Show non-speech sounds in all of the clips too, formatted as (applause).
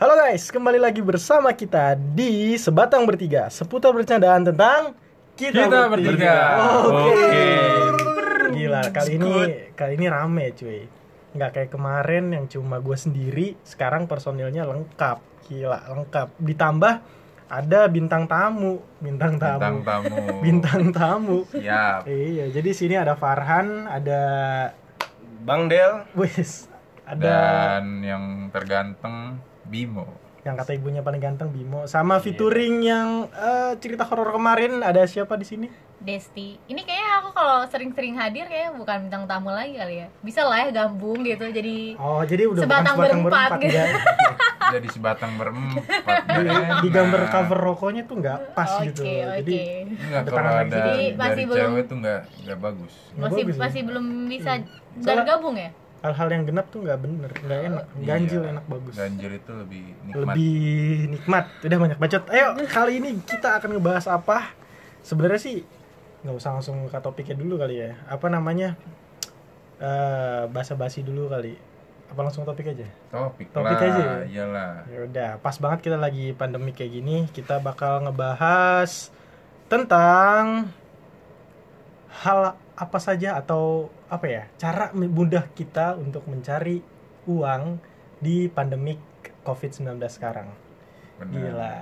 Halo guys, kembali lagi bersama kita di Sebatang Bertiga Seputar bercandaan tentang Kita, Kita bertiga. Oke. Gila, kali ini kali ini rame cuy. Nggak kayak kemarin yang cuma gue sendiri Sekarang personilnya lengkap. Gila, lengkap. Ditambah ada bintang tamu. Bintang tamu. Bintang tamu. (laughs) Bintang tamu. Siap. Iya, jadi sini ada Farhan, ada Bang Del, Wis, ada Dan yang terganteng Bimo. yang kata ibunya paling ganteng Bimo sama featuring yang eh, cerita horor kemarin ada siapa di sini Desti. Ini kayaknya aku kalau sering-sering hadir kayak bukan bintang tamu lagi kali ya. Bisa lah ya gabung gitu jadi oh jadi udah Sebatang bukan sebatang berempat berempat gitu. ya (laughs) Jadi sebatang berempat. di, di gambar cover rokoknya tuh nggak pas Oke, gitu oke. jadi Enggak Ada kalau ada Jadi masih dari belum- cewek tuh enggak enggak bagus. nggak masih bagus ya. masih belum bisa Soalnya- dan gabung ya? Hal-hal yang genap tuh nggak bener nggak enak. ganjil Iya. enak bagus. Ganjil itu lebih nikmat. lebih nikmat. Udah banyak bacot. Ayo kali ini kita akan ngebahas apa? Sebenarnya sih nggak usah langsung ke topiknya dulu kali ya. Apa namanya? Eh basa-basi dulu kali. Apa langsung topik aja? Topik, Topik lah, aja ya? iyalah. Ya udah, pas banget kita lagi pandemi kayak gini, kita bakal ngebahas tentang hal apa saja atau apa ya, cara mudah kita untuk mencari uang di pandemik COVID-19 sekarang. Benar. Gila.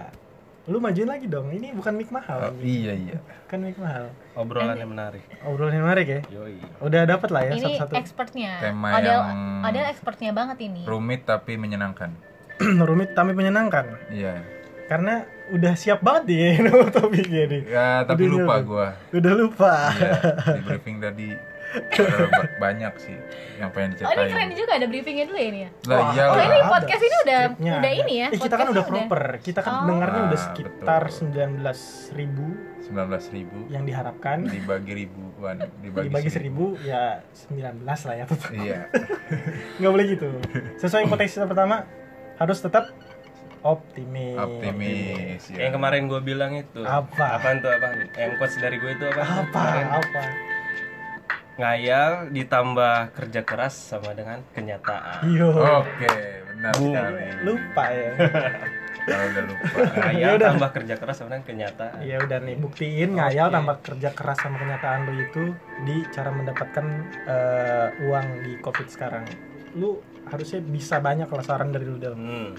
Lu majuin lagi dong. Ini bukan mic mahal. Oh, iya iya. Kan mic mahal. obrolan yang menarik. Obrolan yang menarik ya. Yoi. Udah dapat lah ya ini satu-satu. expertnya. Tema ada yang- ada expertnya banget ini. Rumit tapi menyenangkan. (clears throat) Rumit tapi menyenangkan. Iya. Karena udah siap banget nih nama topiknya nih. Ya, tapi Udah lupa gua. Udah lupa. Iya, di briefing tadi (laughs) banyak sih yang pengen Oh ini keren diceritain. juga ada briefingnya dulu ya ini ya. Lah Wah, iya Oh lah. ini Ada. podcast ini udah Skripnya udah ada. ini ya. Eh, kita kan udah proper. Kita kan Oh. dengarnya udah Ah, sekitar betul. 19 ribu 19.000 ribu yang diharapkan. dibagi ribuan (laughs) dibagi, Dibagi seribu ya 19 lah ya tetap. iya (laughs) Nggak boleh gitu. Sesuai potensi pertama harus tetap optimis. optimis ya. Yang kemarin gue bilang itu. Apa? Apaan tuh apa? Yang quotes dari gue itu apa? Apa? Kemarin. Apa? Ngayal ditambah kerja keras sama dengan kenyataan. Yo. oke benar Bu. sekali Lupa ya. kalau (laughs) udah lupa Ngayal (laughs) Ya udah. tambah kerja keras sama dengan kenyataan. Ya udah nih buktiin ngayal Oke. tambah kerja keras sama kenyataan lu itu di cara mendapatkan eh, uang di Covid sekarang. Lu harusnya bisa banyak lah saran dari lu dalam. Hmm.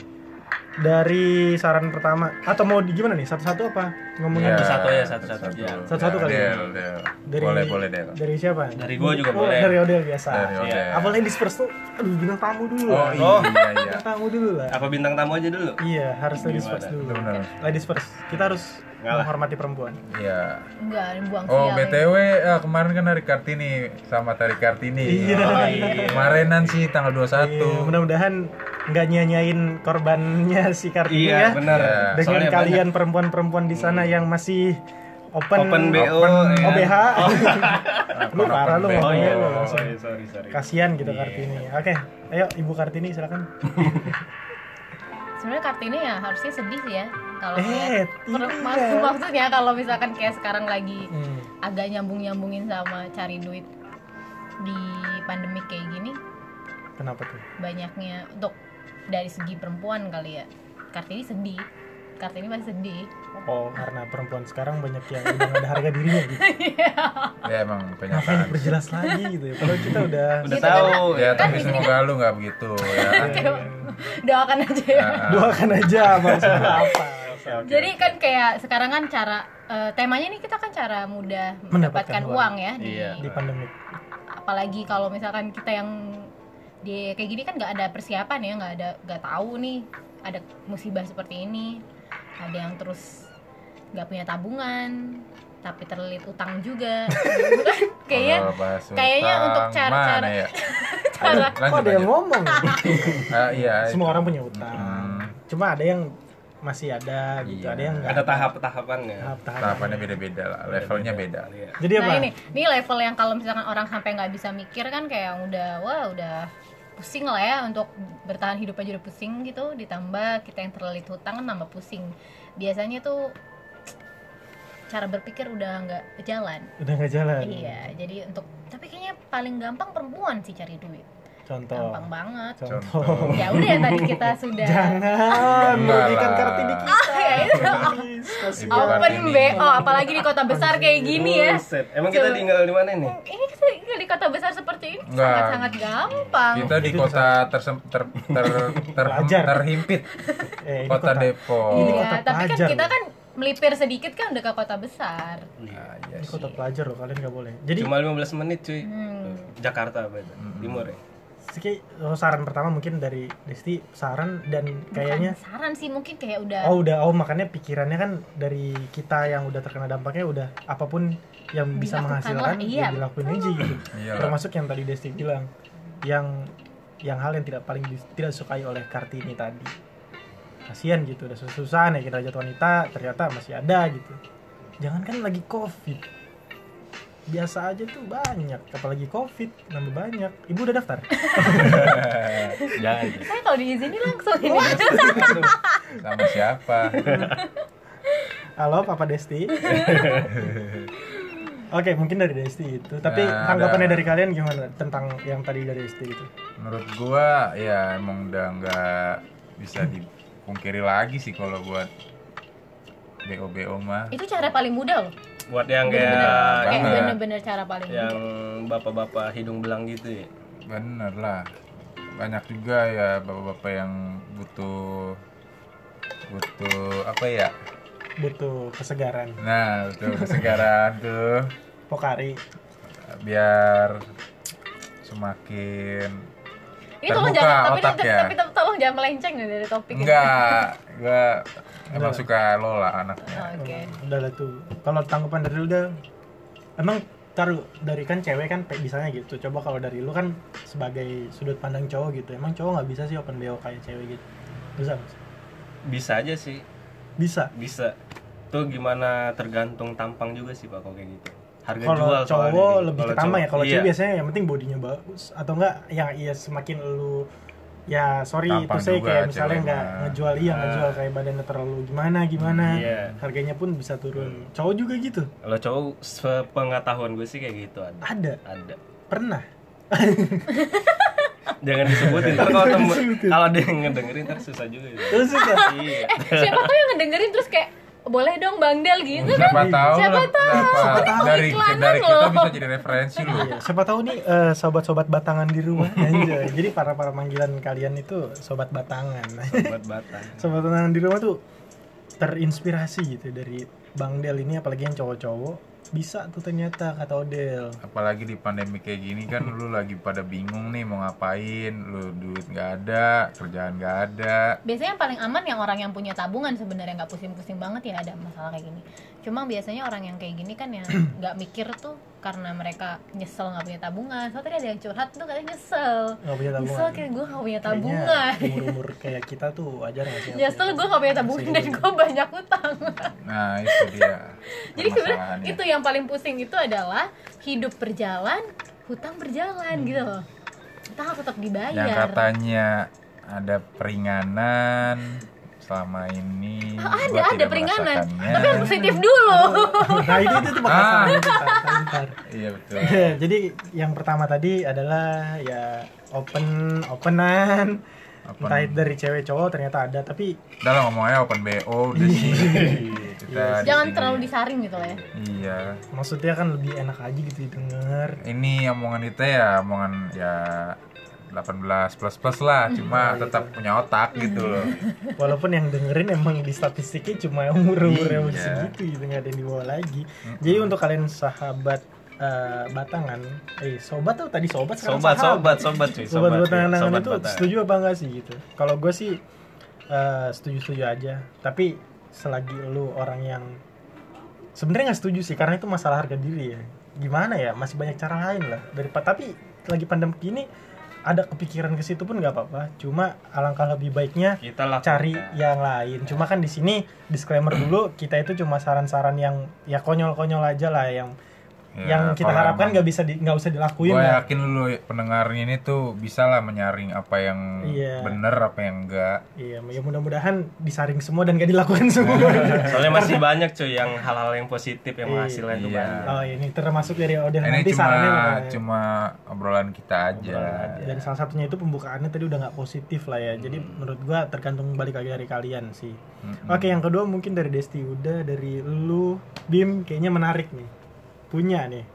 Dari saran pertama atau mau di gimana nih? Satu-satu apa? Ngomongin Iya, Satu-satu ya, satu-satu aja. Satu-satu kali ya? Del, Del. Dari- boleh boleh Del dari siapa? Dari gua juga Oh, boleh. Dari Odel biasa. dari. Odel Apalagi disperse tuh, aduh bintang tamu dulu oh lah. Oh. iya iya Bintang tamu dulu lah. Apa bintang tamu aja dulu? Iya, harus first dulu. Benar. Ladies first. Kita harus Ngalah. menghormati perempuan. iya Enggak, ini buang Oh btw eh, kemarin kan hari kartini sama Tari Kartini. Iya. Oh, iya. Kemarinan sih tanggal 21 Iya, mudah-mudahan nggak nyanyain korbannya si Kartini Iya, ya. benar. Iya. Dengan Soalnya kalian perempuan-perempuan di sana yang masih open Open BO. Open. ya. OBH. (laughs) lu Open parah lu. Oh ngomongnya iya, lu oh, langsung. iya, sorry, sorry. Kasihan gitu Iya. Kartini. Oke, ayo Ibu Kartini silakan. (laughs) Sebenarnya Kartini ya harusnya sedih sih ya. Kalau Eh, ngeliat- tidak. Mak- (laughs) maksudnya kalau misalkan kayak sekarang lagi Hmm. agak nyambung-nyambungin sama cari duit di pandemik kayak gini Kenapa tuh? banyaknya untuk dari segi perempuan kali ya Kartini sedih Kartini masih sedih Oh, karena perempuan sekarang banyak yang udah ada harga dirinya gitu. (laughs) Ya emang kenyataan. diperjelas lagi gitu ya? Kalau kita udah Udah Gitu tahu. Ya tapi di sini semoga lu nggak begitu ya. (laughs) doakan aja ya doakan aja maksudnya apa? Oke. jadi kan kayak sekarang kan cara eh, temanya nih kita kan cara mudah Mendapatkan mendapatkan uang. uang ya di Iya. di pandemi. apalagi kalau misalkan kita yang di kayak gini kan nggak ada persiapan ya nggak ada nggak tahu nih ada musibah seperti ini ada yang terus nggak punya tabungan tapi terlilit utang juga (laughs) kayaknya kayaknya untuk cara-cara- ya? (laughs) cara Aduh, Kok ada yang ngomong? (laughs) Ah, iya. Semua orang punya utang. Hmm. Cuma ada yang masih ada gitu, Iya. ada yang nggak Ada tahap-tahapannya. tahap-tahapan. Tahapannya beda-beda lah, levelnya beda. Iya. Jadi apa? nah ini ini level yang kalau misalkan orang sampai nggak bisa mikir kan kayak udah wah udah pusing lah ya untuk bertahan hidup aja udah pusing gitu ditambah kita yang terlilit hutang kan nambah pusing biasanya tuh cara berpikir udah nggak jalan Udah nggak jalan. iya jadi untuk tapi kayaknya paling gampang perempuan sih cari duit contoh gampang banget contoh ya udah yang tadi kita sudah jangan Enggak merugikan lah. kartini kita ya itu Please, kasihan. Ibu open Kartini. BO apalagi di kota besar kayak gini ya Buset. Emang kita tinggal di mana nih? ini kita tinggal di kota besar seperti ini Enggak. sangat sangat gampang Kita di kota tersem- ter, ter, (laughs) ter, Pelajar. terhimpit, Eh, kota, Depok. Ini iya tapi kan kita kan melipir sedikit kan udah ke kota besar Nah, iya ini sih. kota pelajar loh kalian nggak boleh jadi Cuma 15 menit cuy. Hmm. Jakarta apa itu? Hmm. Timur ya? Siki, oh, saran pertama mungkin dari Desti saran dan kayaknya Bukan saran sih mungkin kayak udah oh udah oh makanya pikirannya kan dari kita yang udah terkena dampaknya udah apa pun yang bisa Dilakukan menghasilkan lah, iya, ya dilakuin aja gitu. (clears throat) Iya. Termasuk yang tadi Desti bilang yang yang hal yang tidak paling tidak sukai oleh Kartini tadi. Kasihan gitu udah susah-susah nih kita jatuh wanita ternyata masih ada gitu. Jangan kan lagi covid biasa aja tuh banyak apalagi covid nambah banyak ibu udah daftar (laughs) Jangan. saya kalau diizinin langsung ini Sama siapa? halo papa Desti (laughs) Oke, mungkin dari Desti itu. Tapi Nah, tanggapannya ada. dari kalian gimana tentang yang tadi dari Desti itu? Menurut gua ya emang udah nggak bisa dipungkiri lagi sih kalau buat BO BO mah. itu cara paling mudah loh Buat yang bener-bener kayak banget. bener-bener cara paling yang bapak-bapak hidung belang gitu ya. Bener lah. Banyak juga ya bapak-bapak yang butuh butuh apa ya? Butuh kesegaran. Nah, butuh kesegaran (laughs) tuh Pokari. biar semakin ini tolong jangan tapi, otak tapi, ya. tapi, tapi tolong jangan melenceng dari topik ini. enggak gua emang Udah. suka lo lah anaknya Oh, oke Hmm, Udah lah tuh. Kalau tanggapan dari lu udah emang taruh dari kan cewek kan misalnya gitu. Coba kalau dari lu kan sebagai sudut pandang cowok gitu. Emang cowok nggak bisa sih open BO kayak cewek gitu? Bisa. Mas? Bisa aja sih. Bisa. Bisa. Tuh gimana tergantung tampang juga sih Pak kalau kayak gitu. Harga Kalau jual cowok nih. lebih tampang ya. Kalau iya. cewek biasanya yang penting bodinya bagus atau enggak yang iya semakin lu ya sorry Tampang itu saya juga kayak misalnya nggak ngejual iya Ah. ngejual kayak badannya terlalu gimana gimana Iya. harganya pun bisa turun cowok juga gitu Kalau cowok sepengetahuan gue sih kayak gitu ada. ada Ada. pernah (laughs) Jangan disebutin ntar kalau (laughs) temu kalau dia yang ngedengerin ntar susah juga. ya. juga Iya. siapa tuh yang ngedengerin terus kayak boleh dong Bang Del gitu kan siapa tahu Siapa tahu? apa- Siapa tahu dari iklanan dari kita loh. bisa jadi referensi loh Iya, siapa tahu nih eh, sobat-sobat batangan di rumah (laughs) anjay. jadi para para panggilan kalian itu sobat batangan Buat batang. (laughs) sobat batangan di rumah tuh terinspirasi gitu dari Bang Del ini apalagi yang cowok-cowok bisa tuh ternyata kata Odel apalagi di pandemi kayak gini kan lu lagi pada bingung nih mau ngapain. Lu duit nggak ada kerjaan nggak ada. Biasanya yang paling aman yang orang yang punya tabungan sebenarnya nggak pusing-pusing banget ya ada masalah kayak gini. Cuma biasanya orang yang kayak gini kan yang (clears throat) nggak mikir tuh karena mereka nyesel nggak punya tabungan. Soalnya tadi ada yang curhat tuh katanya nyesel. Nggak punya tabungan. Nyesel kayak gue nggak punya tabungan. umur umur kayak kita tuh wajar nggak sih? Nyesel gue nggak punya tabungan dan gue banyak utang. Nah itu dia (laughs) jadi sebenarnya itu yang paling pusing itu adalah hidup berjalan hutang berjalan gitu loh. Kita harus tetap dibayar. Yang katanya ada peringanan selama ini Ah, ada gua ada tidak peringanan. tapi harus positif dulu. (laughs) Nah itu itu tuh bakal Ah. kita iya betul. (laughs) Jadi yang pertama tadi adalah ya open openan. Open. entah itu dari cewek cowok ternyata ada tapi udah lah ngomongnya open bo udah sih. (laughs) Kita di jangan sini. terlalu disaring gitu lah ya. Iya. Maksudnya kan lebih enak aja gitu didengar. Ini omongan kita ya omongan ya 18 plus plus lah cuma tetap punya otak gitu loh walaupun yang dengerin emang di statistiknya cuma umur umur yang Iya. segitu gitu nggak ada yang dibawa lagi jadi untuk kalian sahabat eh, batangan eh sobat tuh tadi sobat sekarang Sobat, sobat, sobat cuy. sobat cuy. batangan Sobat itu batangan. setuju apa enggak sih gitu kalau gue sih setuju setuju aja tapi selagi lu orang yang sebenarnya nggak setuju sih karena itu masalah harga diri ya gimana ya masih banyak cara lain lah daripada tapi lagi pandemi ini ada kepikiran ke situ pun nggak apa-apa cuma alangkah lebih baiknya Kita lakukan. cari yang lain. Cuma kan di sini disclaimer dulu kita itu cuma saran-saran yang ya konyol-konyol aja lah yang Ya, yang kita harapkan nggak bisa di nggak usah dilakuin gue yakin lu pendengarnya ini tuh bisa lah menyaring apa yang Iya. bener apa yang enggak Iya, ya mudah-mudahan disaring semua dan gak dilakukan (laughs) semua. Soalnya masih banyak cuy yang hal-hal yang positif yang menghasilkan itu Iya. banyak. oh, ini termasuk dari Odeh ini nanti cuma sarannya makanya. cuma obrolan kita aja dan salah satunya itu pembukaannya tadi udah nggak positif lah ya. Jadi Hmm. menurut gua tergantung balik lagi dari kalian sih. Mm-mm. Oke, yang kedua mungkin dari Desti udah dari lu Bim kayaknya menarik nih. Punya nih.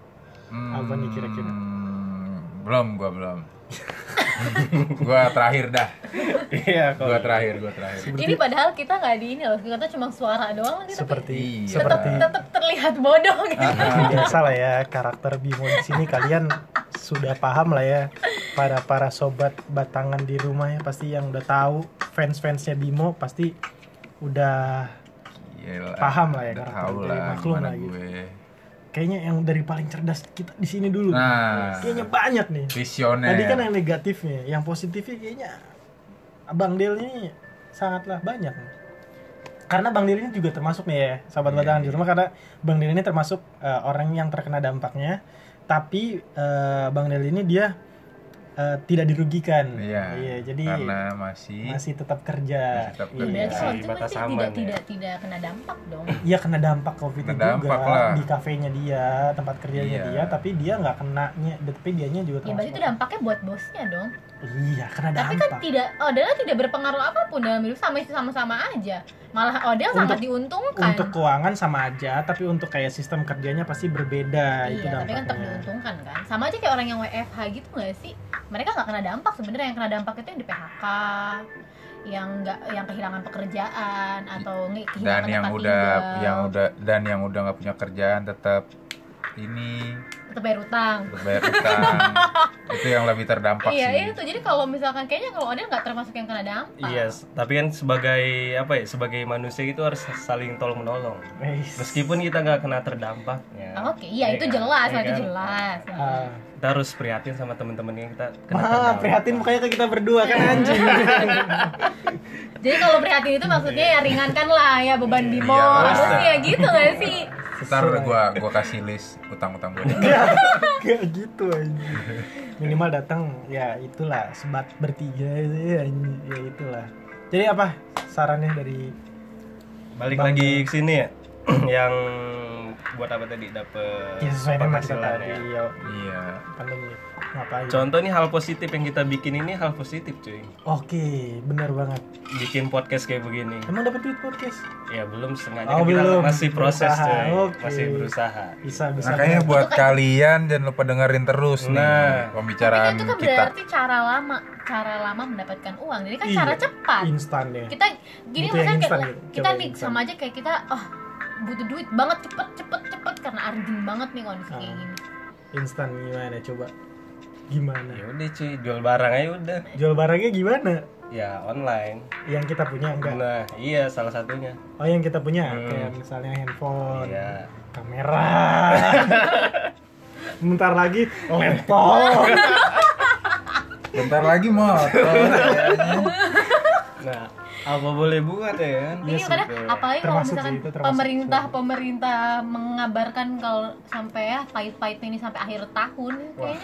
Apa nih kira-kira? Hmm, belum gua belum (laughs) gua terakhir dah Iya, gua terakhir gua terakhir Ini padahal kita nggak di ini loh, kita cuma suara doang nih, tapi Seperti Iya. seperti tetap terlihat bodoh gitu. biasa lah ya karakter Bimo di sini kalian sudah paham lah ya para para sobat batangan di rumah ya pasti yang udah tahu fans fansnya Bimo pasti udah Gila, Paham lah ya udah karakter tahu lah maklum gimana lah gitu. gue kayaknya yang dari paling cerdas kita di sini dulu. Nah. kayaknya banyak nih. Visioner. Tadi kan yang negatifnya yang positifnya kayaknya Bang Del ini sangatlah banyak. Karena Bang Del ini juga termasuk nih ya sahabat batangan di rumah karena Bang Del ini termasuk eh, orang yang terkena dampaknya. Tapi eh, Bang Del ini dia eh, tidak dirugikan iya jadi karena masih masih tetap kerja Masih tetap Iya. Berarti kalau Masih itu batas berarti aman tidak ya. tidak tidak kena dampak dong. Iya kena dampak covid Kena juga dampak lah. di kafenya dia tempat kerjanya Iya. dia tapi dia nggak kenanya tapi dianya juga Ya berarti itu dampaknya buat bosnya dong. Iya kena Tapi dampak kan tidak Odell tidak berpengaruh apa pun dalam hidup sama sama-sama aja. Malah Odell sangat Untuk- diuntungkan. untuk keuangan sama aja tapi untuk kayak sistem kerjanya pasti berbeda itu iya, tapi kan tetap diuntungkan kan. Sama aja kayak orang yang WFH gitu nggak sih? Mereka nggak kena dampak sebenarnya yang kena dampak itu yang di PHK, yang nggak yang kehilangan pekerjaan atau nge- dan kehilangan yang udah tinggal, yang udah dan yang udah nggak punya kerjaan tetap ini tetap bayar utang. untuk bayar utang (laughs) itu yang lebih terdampak Iya, sih itu. Jadi kalau misalkan kayaknya kalau Odell nggak termasuk yang kena dampak. Iya, s- tapi kan sebagai apa ya? Sebagai manusia itu harus saling tolong menolong. Meskipun kita nggak kena terdampak, ya. Oke, iya Iya itu kan? jelas, Iya itu kan? jelas. Ah, Kita harus prihatin sama teman-teman yang kita kena terdampak. prihatin makanya ke kita berdua kan anjing. (laughs) Jadi kalau prihatin itu maksudnya ya ringankan lah ya beban Bimo. Iya, Harusnya ya gitu gak sih? Ntar gua gua kasih list utang-utang gua (laughs) Gak gitu anjing. Minimal datang ya itulah sebat bertiga ya, ya itulah. Jadi apa sarannya dari Balik Bang- lagi ke sini ya. (clears throat) yang buat apa tadi dapet ya sesuai kita penghasilan tadi ya. ya iya pandemi ngapain? Contoh nih hal positif yang kita bikin ini hal positif cuy. Oke, bener banget. Bikin podcast kayak begini. Emang dapat duit podcast? Ya belum setengah Oh, kan kita belum. masih proses Berusaha. cuy. Oke. Masih berusaha. Bisa bisa. makanya buat kalian jangan lupa dengerin terus nih Nah. Tapi kan pembicaraan itu kan kita berarti cara lama, cara lama mendapatkan uang. Jadi kan Iya, cara cepat. instan ya. Kita gini Butuh misalnya kayak gitu. kita nih sama aja kayak kita oh butuh duit banget cepet cepet cepet karena urgent banget nih kondisi kayak Ah. gini. Instan gimana coba? Gimana? Ya udah cuy, jual barang aja udah. Jual barangnya gimana? Ya online. Yang kita punya enggak? Nah, iya salah satunya. Oh yang kita punya Hmm. kayak misalnya handphone, Iya. kamera. (laughs) Bentar lagi laptop. (laughs) bentar lagi motor. (laughs) Nah, apa boleh buat ya kan? Iya Ini sih, kadang kayak- apalagi kalau termasuk misalkan itu pemerintah pemerintah mengabarkan kalau sampai ya pahit-pahit ini sampai akhir tahun kayaknya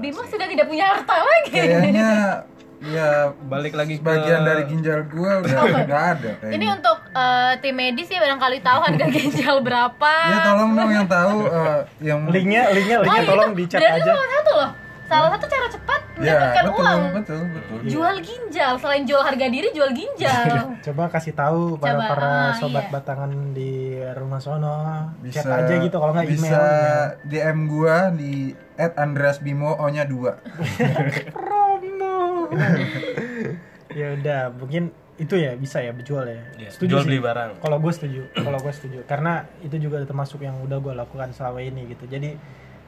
sih. sudah tidak punya harta lagi. kayaknya (laughs) ya Balik lagi ke- bagian dari ginjal gua udah nggak ada kayaknya Ini untuk eh, tim medis ya barangkali tahu harga (laughs) ginjal berapa. ya tolong dong yang tahu eh, yang linknya, linknya, linknya iya, tolong dicat aja. salah satu loh. Salah satu cara cepat ya mendapatkan betul uang. betul betul Jual ginjal, selain jual harga diri, jual ginjal. Coba kasih tahu para Coba, para ah, sobat iya. batangan di rumah sono, bisa chat aja gitu kalau nggak bisa email. DM gua di @andreasbimo o nya 2 Promo. ya udah, mungkin itu ya bisa ya berjual ya. Iya, Setuju jual sih. beli barang. Kalau gue setuju, kalau gue setuju, karena itu juga termasuk yang udah gue lakukan selama ini gitu. Jadi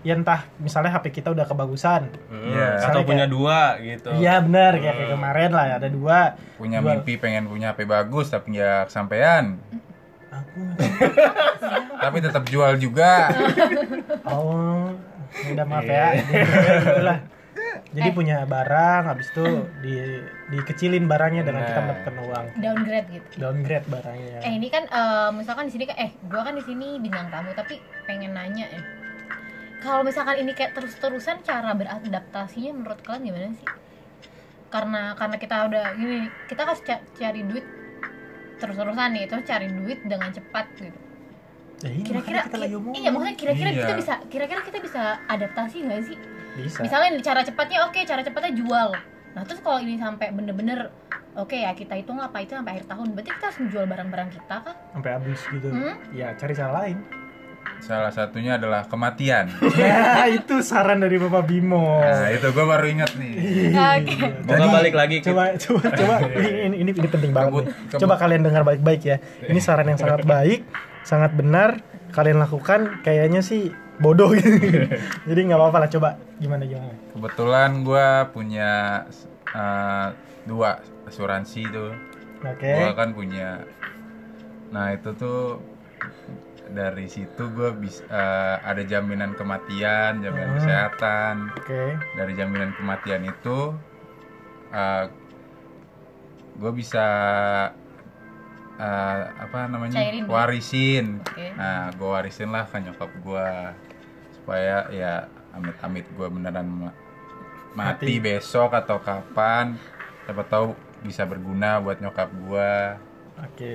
ya entah misalnya HP kita udah kebagusan, Hmm, Iya. Atau punya dua gitu. iya benar kayak, kayak kemarin lah ada dua. punya Jual. mimpi pengen punya HP bagus tapi nggak kesampaian Aku (laughs) tapi tetap jual juga oh udah maaf Iya. (laughs) ya, Gitulah. Jadi Eh. punya barang, habis itu di dikecilin barangnya dengan kita mendapatkan uang. Downgrade gitu. Downgrade barangnya. Eh ini kan eh, misalkan di sini eh gua kan di sini bintang tamu tapi pengen nanya ya. Kalau misalkan ini kayak terus-terusan cara beradaptasinya menurut kalian gimana sih karena karena kita udah gini kita harus ca- cari duit terus-terusan nih terus cari duit dengan cepat gitu Ya, ini kira-kira ngomong. iya maksudnya kira-kira Iya. kita bisa kira-kira kita bisa adaptasi nggak sih bisa. misalnya cara cepatnya oke cara cepatnya jual nah terus kalau ini sampai bener-bener oke ya kita hitung apa itu sampai akhir tahun berarti kita harus menjual barang-barang kita kah sampai habis gitu. Hmm? Ya, cari cara lain. Salah satunya adalah kematian. (laughs) ya, itu saran dari Bapak Bimo. Nah, itu gue baru inget nih. oke. Jadi- balik lagi ke coba coba coba. (laughs) Ini, ini ini penting banget Kebut- kebut- coba kalian dengar baik-baik ya. Ini saran yang sangat baik sangat benar. Kalian lakukan kayaknya sih bodoh. Gitu (laughs) jadi nggak apa-apa lah coba. Gimana gimana? Kebetulan gue punya eh, dua asuransi tuh. oke. Gue kan punya. Nah itu tuh dari situ gue bisa eh, ada jaminan kematian, jaminan Hmm. kesehatan. oke Dari jaminan kematian itu gue bisa eh, apa namanya Cairin warisin. Oke. Nah gue warisin lah ke nyokap gue supaya ya amit-amit gue beneran ma- mati, Mati. besok atau kapan siapa tahu bisa berguna buat nyokap gue oke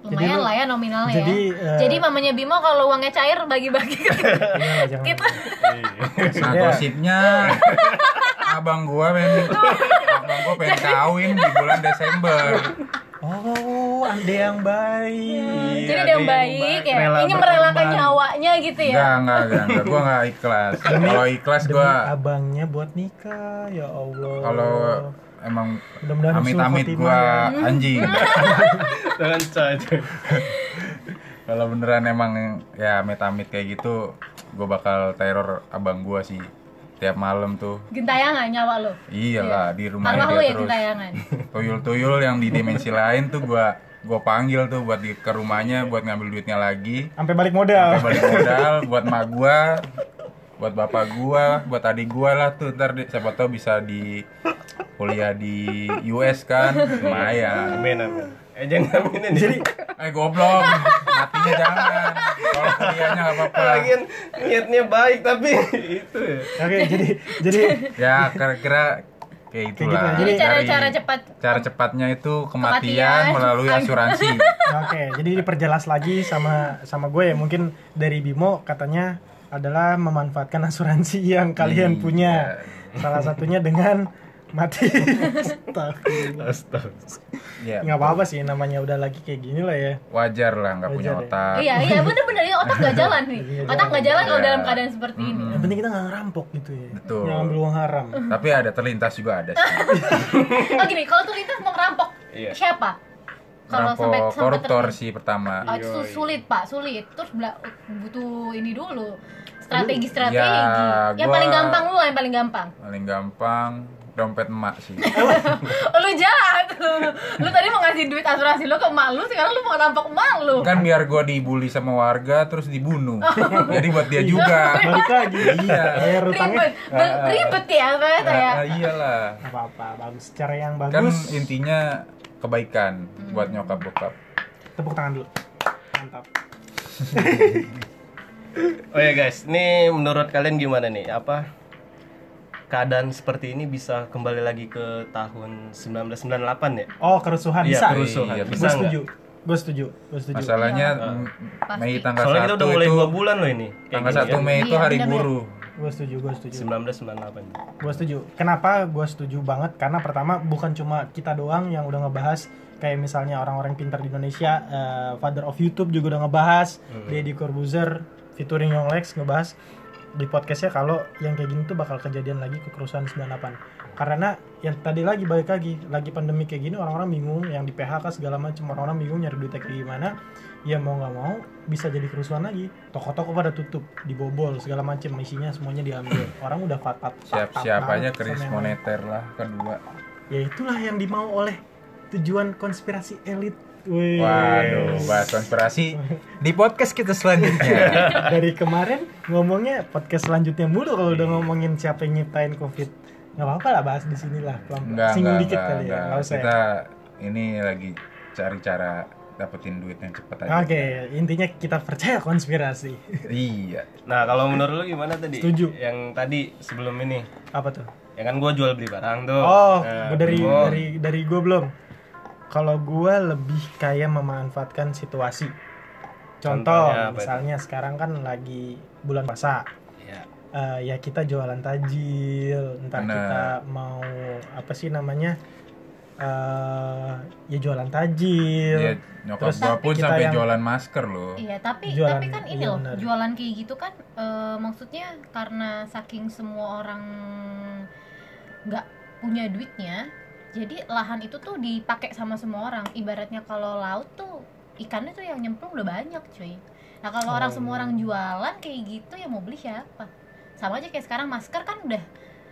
lumayan lu- lah ya nominalnya jadi, ya. eh, jadi mamanya Bimo kalau uangnya cair bagi-bagi. Kita (laughs) nah Iya. gosipnya abang gue pengen abang gue pengen kawin di bulan Desember. Oh ande yang baik. Jadi ada yang baik ya? Rela ini merelakan nyawanya gitu ya? Enggak enggak enggak, enggak. gue enggak ikhlas. Kalau ikhlas demi gue abangnya buat nikah ya Allah. Kalau emang amit-amit gue ya. anjing. (laughs) Dengan caca kalau beneran emang ya amit-amit kayak gitu gue bakal teror abang gue sih tiap malam tuh. Gentayangan nyawa lo iyalah di rumahnya arwah lo dia ya terus. gentayangan? Tuyul-tuyul yang di dimensi lain tuh gua gua panggil tuh buat di, ke rumahnya buat ngambil duitnya lagi. Sampai balik modal. Sampai balik modal buat mak gua buat bapak gua buat adik gua lah tuh ntar di- siapa tahu bisa di kuliah di US kan. Lumayan. Amin amin. Eh jangan aminin jadi eh goblok. Matinya jangan. Kalau kuliahnya nggak apa-apa. Lagian niatnya baik tapi itu ya. Oke jadi jadi ya kira-kira kayak itulah. gitu ya. jadi cara-cara cepat cara cepatnya itu kematian, Kematian. melalui asuransi. Oke, jadi diperjelas lagi sama sama gue ya. Mungkin dari Bimo katanya adalah memanfaatkan asuransi yang kalian Iya. punya. Salah satunya dengan mati. Astagfirullah. astaga ya Nggak apa-apa sih namanya udah lagi kayak gini lah ya. wajar lah nggak punya ya. otak iya iya bener-bener ini otak gak jalan nih Iya, otak jalan. gak jalan kalau Iya. dalam keadaan seperti ini Yang penting kita nggak ngerampok gitu ya. Betul. Yang ambil uang haram. tapi ada terlintas juga ada sih (laughs) oh gini kalau tuh lintas mau ngerampok Iya. siapa kalau sampai koruptor sih pertama? Oh, itu iya. sulit pak sulit. Terus butuh ini dulu strategi strategi Ya, yang gua- paling gampang lu yang paling gampang? Paling gampang dompet emak sih. (laughs) Oh, lu jahat. Lu tadi mau ngasih duit asuransi lu ke emak lu sekarang lu mau ngerampok emak lu. Kan biar gue dibully sama warga terus dibunuh. Jadi buat dia juga. (laughs) Balik lagi. iya. Ribet. Be- ribet ya ternyata ya. Ah, iyalah. Nggak apa-apa, bagus. Cara yang kan bagus. intinya kebaikan Hmm. buat nyokap bokap Tepuk tangan dulu. Mantap. (laughs) oh ya guys ini menurut kalian gimana nih apa keadaan seperti ini bisa kembali lagi ke tahun 1998 ya Oh, kerusuhan Iya, bisa. kerusuhan. Iya, Bisa Gue setuju. Gue setuju. Gue setuju. masalahnya Iya. Pasti. Mei tanggal soalnya kita 1 udah mulai itu dua bulan loh ini tanggal 1 kan. Mei itu Iya, hari benar-benar. buruh Gue setuju. Gue setuju. 1998 Gue setuju. Kenapa gue setuju banget? Karena pertama bukan cuma kita doang yang udah ngebahas kayak misalnya orang-orang pintar di Indonesia, eh, Father of YouTube juga udah ngebahas, Deddy Corbuzier featuring Young Lex ngebahas di podcastnya kalau yang kayak gini tuh bakal kejadian lagi ke kerusuhan 98 karena yang tadi lagi balik lagi lagi pandemi kayak gini orang-orang bingung yang di PHK segala macam orang-orang bingung nyari duitnya kayak gimana ya mau nggak mau bisa jadi kerusuhan lagi. Toko-toko pada tutup dibobol segala macam isinya semuanya diambil. Orang udah fat-fat sama yang lain. moneter lah kedua. ya itulah yang dimau oleh tujuan konspirasi elit. Wih. waduh bahas konspirasi di podcast kita selanjutnya. (laughs) Dari kemarin ngomongnya podcast selanjutnya mulu kalau udah ngomongin siapa yang nyiptain covid. Nggak apa-apa lah bahas di sini lah pelan enggak singgung dikit enggak, kali ya enggak. usah ya. kita ini lagi cari cara dapetin duit yang cepet aja. Oke, intinya kita percaya konspirasi. Iya. Nah, kalau menurut lu gimana tadi? Setuju. Yang tadi sebelum ini. Apa tuh? Ya kan gua jual beli barang tuh. Oh, Nah, gua dari Bimo. dari dari gue belum. Kalau gue lebih kayak memanfaatkan situasi. Contoh, Contohnya apa itu? misalnya sekarang kan lagi bulan puasa. Ya. Eh, ya kita jualan tajil, entar Bener. kita mau apa sih namanya? Eh ya jualan tajil. Dia nyokap Terus gua pun sampai yang- jualan masker loh. Iya, tapi Jualan, tapi kan ini iya loh, benar. jualan kayak gitu kan eh, maksudnya karena saking semua orang nggak punya duitnya, jadi lahan itu tuh dipakai sama semua orang. Ibaratnya kalau laut tuh ikannya tuh yang nyemplung udah banyak, cuy. Nah, kalau orang Oh. semua orang jualan kayak gitu ya mau beli siapa? Sama aja kayak sekarang masker kan udah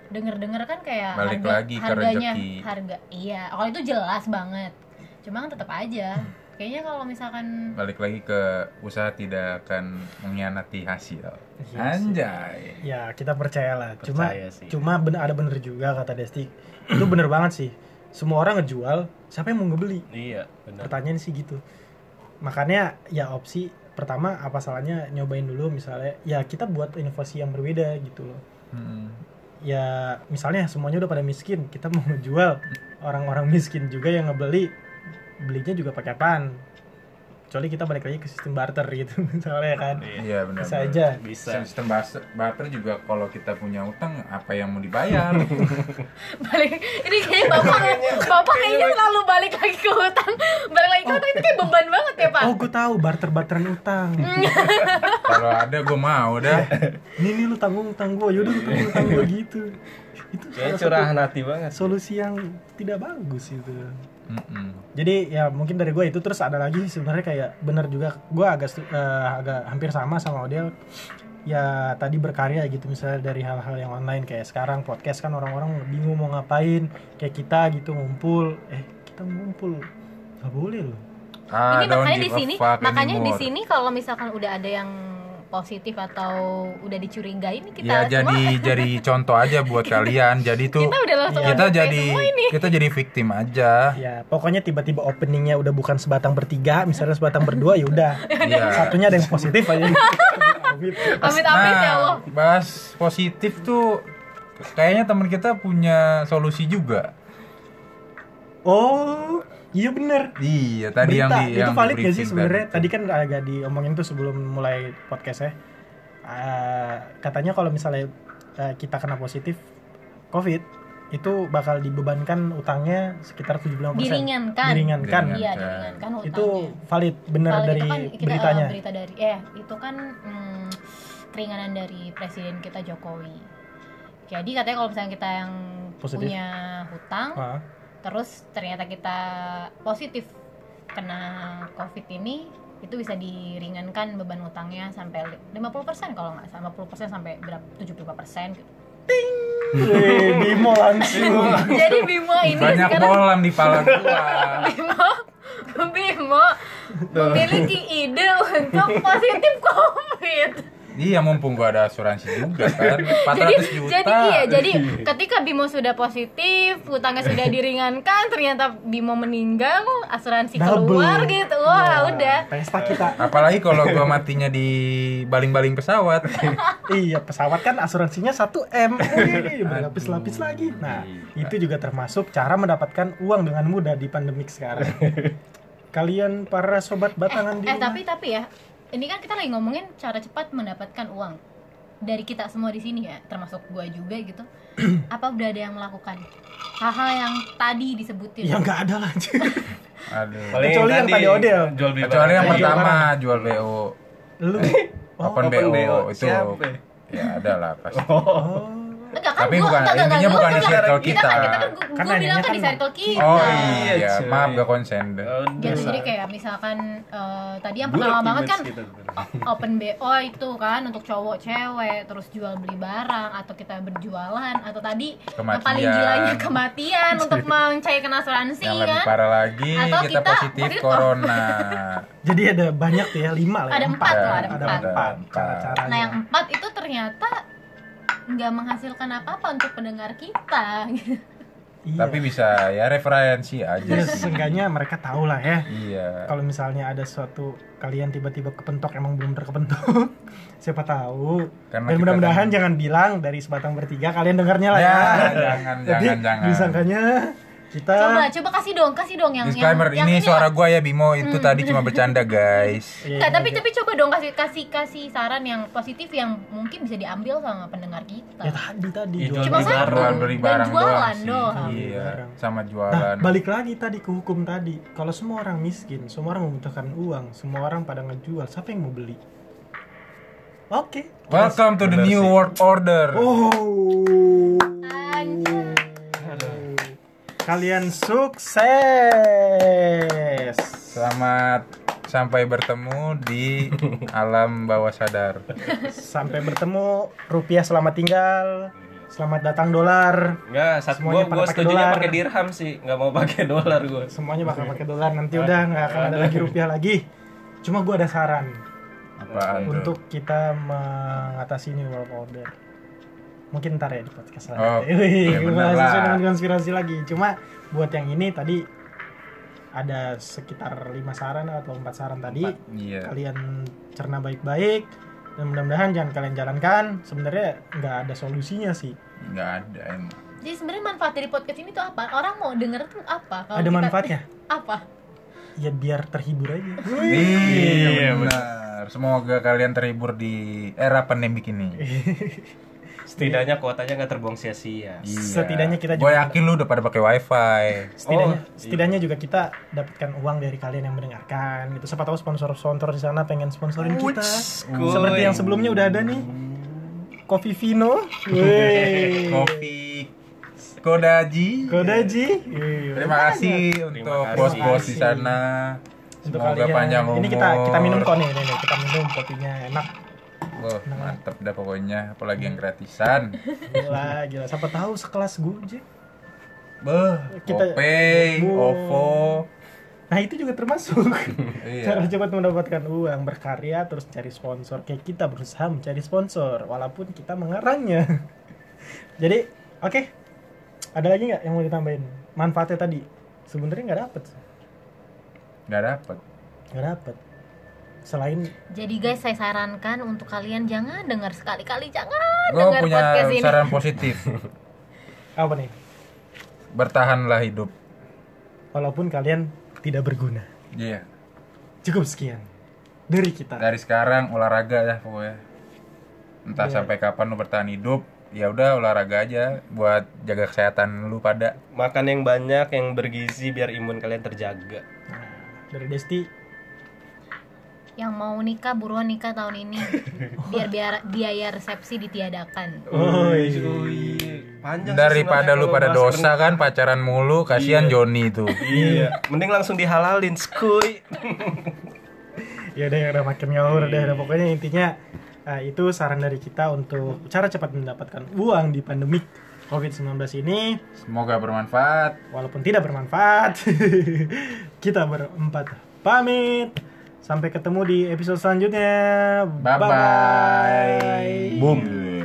denger-denger kan kayak Balik harga, lagi ke harganya rezeki. harga iya kalau itu jelas banget cuma kan tetap aja kayaknya kalau misalkan Balik lagi ke usaha tidak akan mengkhianati hasil. Iya sih. Anjay. Ya kita percayalah. Cuma Percaya sih. cuma bener, ada bener juga kata Desti. Itu bener banget sih. Semua orang ngejual, siapa yang mau ngebeli? Iya, benar. Pertanyaan sih gitu. Makanya ya opsi pertama apa salahnya nyobain dulu misalnya ya kita buat inovasi yang berbeda gitu loh. Hmm. Ya misalnya semuanya udah pada miskin, kita mau ngejual orang-orang miskin juga yang ngebeli belinya juga pakai apaan? Kecuali kita balik lagi ke sistem barter gitu (laughs) misalnya kan. Iya benar. Bisa benar. aja. Bisa. Sistem barter, juga kalau kita punya utang apa yang mau dibayar? (laughs) balik ini kayaknya bapak bapak kayaknya selalu balik lagi ke hutang balik lagi ke hutang itu kayak beban banget ya pak Oh, gue tahu barter-barteran utang. (laughs) kalau ada gue mau dah. ini nih lu tanggung utang gue yaudah lu tanggung utang gue gitu. Itu satu curahan hati banget. solusi yang tidak bagus itu. Mm-mm. jadi ya mungkin dari gue itu terus ada lagi sebenarnya kayak bener juga. Gue agak eh, agak hampir sama sama Odel. Ya tadi berkarya gitu misalnya dari hal-hal yang online. Kayak sekarang podcast kan orang-orang bingung mau ngapain. Kayak kita gitu ngumpul. Eh kita ngumpul. Nggak boleh loh Ah, ini don't makanya di sini makanya di sini kalau misalkan udah ada yang positif atau udah dicurigai ini kita ya semua jadi jadi (laughs) contoh aja buat kalian. Jadi tuh kita udah langsung kita jadi semua ini. kita jadi victim aja. Ya pokoknya tiba-tiba openingnya udah bukan sebatang bertiga misalnya sebatang berdua ya udah. Iya. satunya ada yang positif aja. Amit amit ya Allah. Nah, bahas positif tuh kayaknya teman kita punya solusi juga. oh iya bener. Iya, tadi yang Berita, di itu yang valid gak sih sebenarnya tadi. tadi kan agak diomongin tuh sebelum mulai podcast ya. Eh, katanya kalau misalnya eh, kita kena positif covid itu bakal dibebankan utangnya sekitar 75% Diringankan. diringankan. Diringankan. iya diringankan hutangnya itu valid bener Kalau dari itu kan kita, beritanya. eh, berita dari eh itu kan hmm, keringanan dari presiden kita Jokowi. Jadi katanya kalau misalnya kita yang Positif. punya hutang Ah, terus ternyata kita positif kena covid ini itu bisa diringankan beban utangnya sampai li- 50% kalau nggak salah. 50% sampai berapa? 75% gitu. Wih, Bimo langsung. Jadi Bimo ini Banyak sekarang bolam di pala gua. (laughs) Bimo. Bimo memiliki ide untuk positif covid. Iya, mumpung gua ada asuransi juga kan. 400 jadi juta. jadi iya jadi ketika Bimo sudah positif hutangnya sudah diringankan ternyata Bimo meninggal asuransi Double. keluar gitu wah Ya, udah pesta kita Apalagi kalau gua matinya di baling-baling pesawat. (laughs) iya pesawat kan asuransinya 1 m Wih, berlapis-lapis lagi nah itu juga termasuk cara mendapatkan uang dengan mudah di pandemik sekarang (laughs) kalian para sobat batangan di eh rumah tapi tapi ya ini kan kita lagi ngomongin cara cepat mendapatkan uang dari kita semua di sini ya termasuk gua juga gitu (clears throat) apa udah ada yang melakukan hal-hal yang tadi disebutin ya nggak ada lah. (laughs) Aduh. Paling Kecuali yang tadi Odel. Jual beli Kecuali yang pertama jual BO. lu (laughs) oh, Open, open BO, BO. itu Siapa? ya ada lah pasti. oh. Enggak kan Tapi gua- bukan- enggak, enggak, intinya enggak, bukan di circle kita kan kita. kita kan gua, Kan gua bilang kan di kan- circle kita Oh Iya, iya, cuy. maaf gak konsen deh. Udah. gitu jadi kayak misalkan eh, tadi yang pertama banget kan kita. o- open BO itu kan untuk cowok cewek terus jual beli barang atau kita berjualan atau tadi yang paling gilanya kematian untuk (laughs) mencairkan asuransi Yang lebih kan parah lagi Atau kita, kita positif corona. (laughs) jadi ada banyak ya lima lah ya, Ada empat loh, ada ada empat. empat cara-caranya nah yang empat itu ternyata nggak menghasilkan apa-apa untuk pendengar kita Iya. Tapi bisa ya referensi aja Ya, sih. seenggaknya mereka tahu lah ya. Iya. Kalau misalnya ada suatu kalian tiba-tiba kepentok emang belum terkepentok, (laughs) siapa tahu. Karena Dan mudah-mudahan kan- jangan bilang dari sebatang bertiga kalian dengarnya lah ya. Ya, jangan, Jadi jangan, jangan. disangkanya kita Coba, coba kasih dong, kasih dong yang Disclaimer, yang, ini yang suara gua ya Bimo, itu tadi cuma bercanda guys. (laughs) Iya, Nggak, tapi iya. tapi coba dong kasih kasih kasih saran yang positif yang mungkin bisa diambil sama pendengar kita. ya tadi tadi Ya, jual Cuma beli satu. barang. Dan jualan doang sih. doang. Iya, Barang. sama Nah, jualan. balik lagi tadi ke hukum tadi. Kalau semua orang miskin, semua orang membutuhkan uang, semua orang pada ngejual, siapa yang mau beli? Oke. Welcome to the new world order. Oh. Anjay. Kalian sukses. Selamat sampai bertemu di (laughs) alam bawah sadar. Sampai bertemu rupiah selamat tinggal. Selamat datang dolar. Enggak, saat Semuanya gua pada gua pakai setuju dolar. pakai dirham sih, nggak mau pakai dolar gua. Semuanya bakal pakai dolar nanti udah nggak akan ada lagi rupiah lagi. Cuma gua ada saran Apaan tuh? untuk kita mengatasi ini world order. Mungkin ntar ya di podcast Oh, selanjutnya. (laughs) Wih, ya bener bahas lah. sesuai dengan konspirasi lagi. Cuma buat yang ini tadi ada sekitar lima saran atau empat saran tadi. Iya. Kalian cerna baik-baik dan mudah-mudahan jangan kalian jalankan. Sebenarnya nggak ada solusinya sih. Nggak ada emang. Jadi sebenarnya manfaat dari podcast ini tuh apa? Orang mau denger tuh apa? Kalau ada kita- manfaatnya. (laughs) Apa? Ya biar terhibur aja. Iya benar. Semoga kalian terhibur di era pandemik ini. (laughs) Setidaknya kuotanya nggak terbuang sia-sia. Iya. Setidaknya kita Gue juga- yakin lu udah pada pakai wifi. setidaknya Oh, setidaknya juga kita dapatkan uang dari kalian yang mendengarkan gitu siapa tahu sponsor-sponsor di sana pengen sponsorin kita kuy. seperti yang sebelumnya udah ada nih Kopi Vino. (laughs) Kopi Kodaji. Kodaji Wey, Terima kasih untuk bos-bos di sana. untuk Semoga kalian panjang umur. ini kita kita minum kok nih, nih, nih, kita minum kopinya enak Wah, mantep dah pokoknya, apalagi yang gratisan. gila gila. Siapa tahu sekelas Gojek Beh, Kita- Opay, Wow. OVO. nah itu juga termasuk. (laughs) Cara Iya. cepat mendapatkan uang berkarya terus cari sponsor. Kayak kita berusaha mencari sponsor walaupun kita mengarangnya. (laughs) Jadi oke. Ada lagi nggak yang mau ditambahin? Manfaatnya tadi. Sebenarnya nggak dapet Nggak dapet. nggak dapet selain Jadi guys, saya sarankan untuk kalian jangan dengar sekali-kali jangan Gue dengar punya podcast ini. saran positif. (laughs) apa nih Bertahanlah hidup. walaupun kalian tidak berguna Iya. cukup sekian dari kita Dari sekarang olahraga ya pokoknya. Entah Iya. sampai kapan lu bertahan hidup, ya udah olahraga aja buat jaga kesehatan lu pada. Makan yang banyak, yang bergizi biar imun kalian terjaga. Dari Desti Yang mau nikah buruan nikah tahun ini. (laughs) Biar biar biaya resepsi ditiadakan. oh Panjang sih Daripada lu pada dosa kan pacaran mulu, kasihan Joni itu. (laughs) Iya, mending langsung dihalalin, skuy. ya udah ya udah makin ngawur deh udah pokoknya intinya eh, itu saran dari kita untuk cara cepat mendapatkan uang di pandemik COVID-19 ini Semoga bermanfaat. walaupun tidak bermanfaat (laughs) kita berempat pamit sampai ketemu di episode selanjutnya Bye bye. Bye-bye. Boom.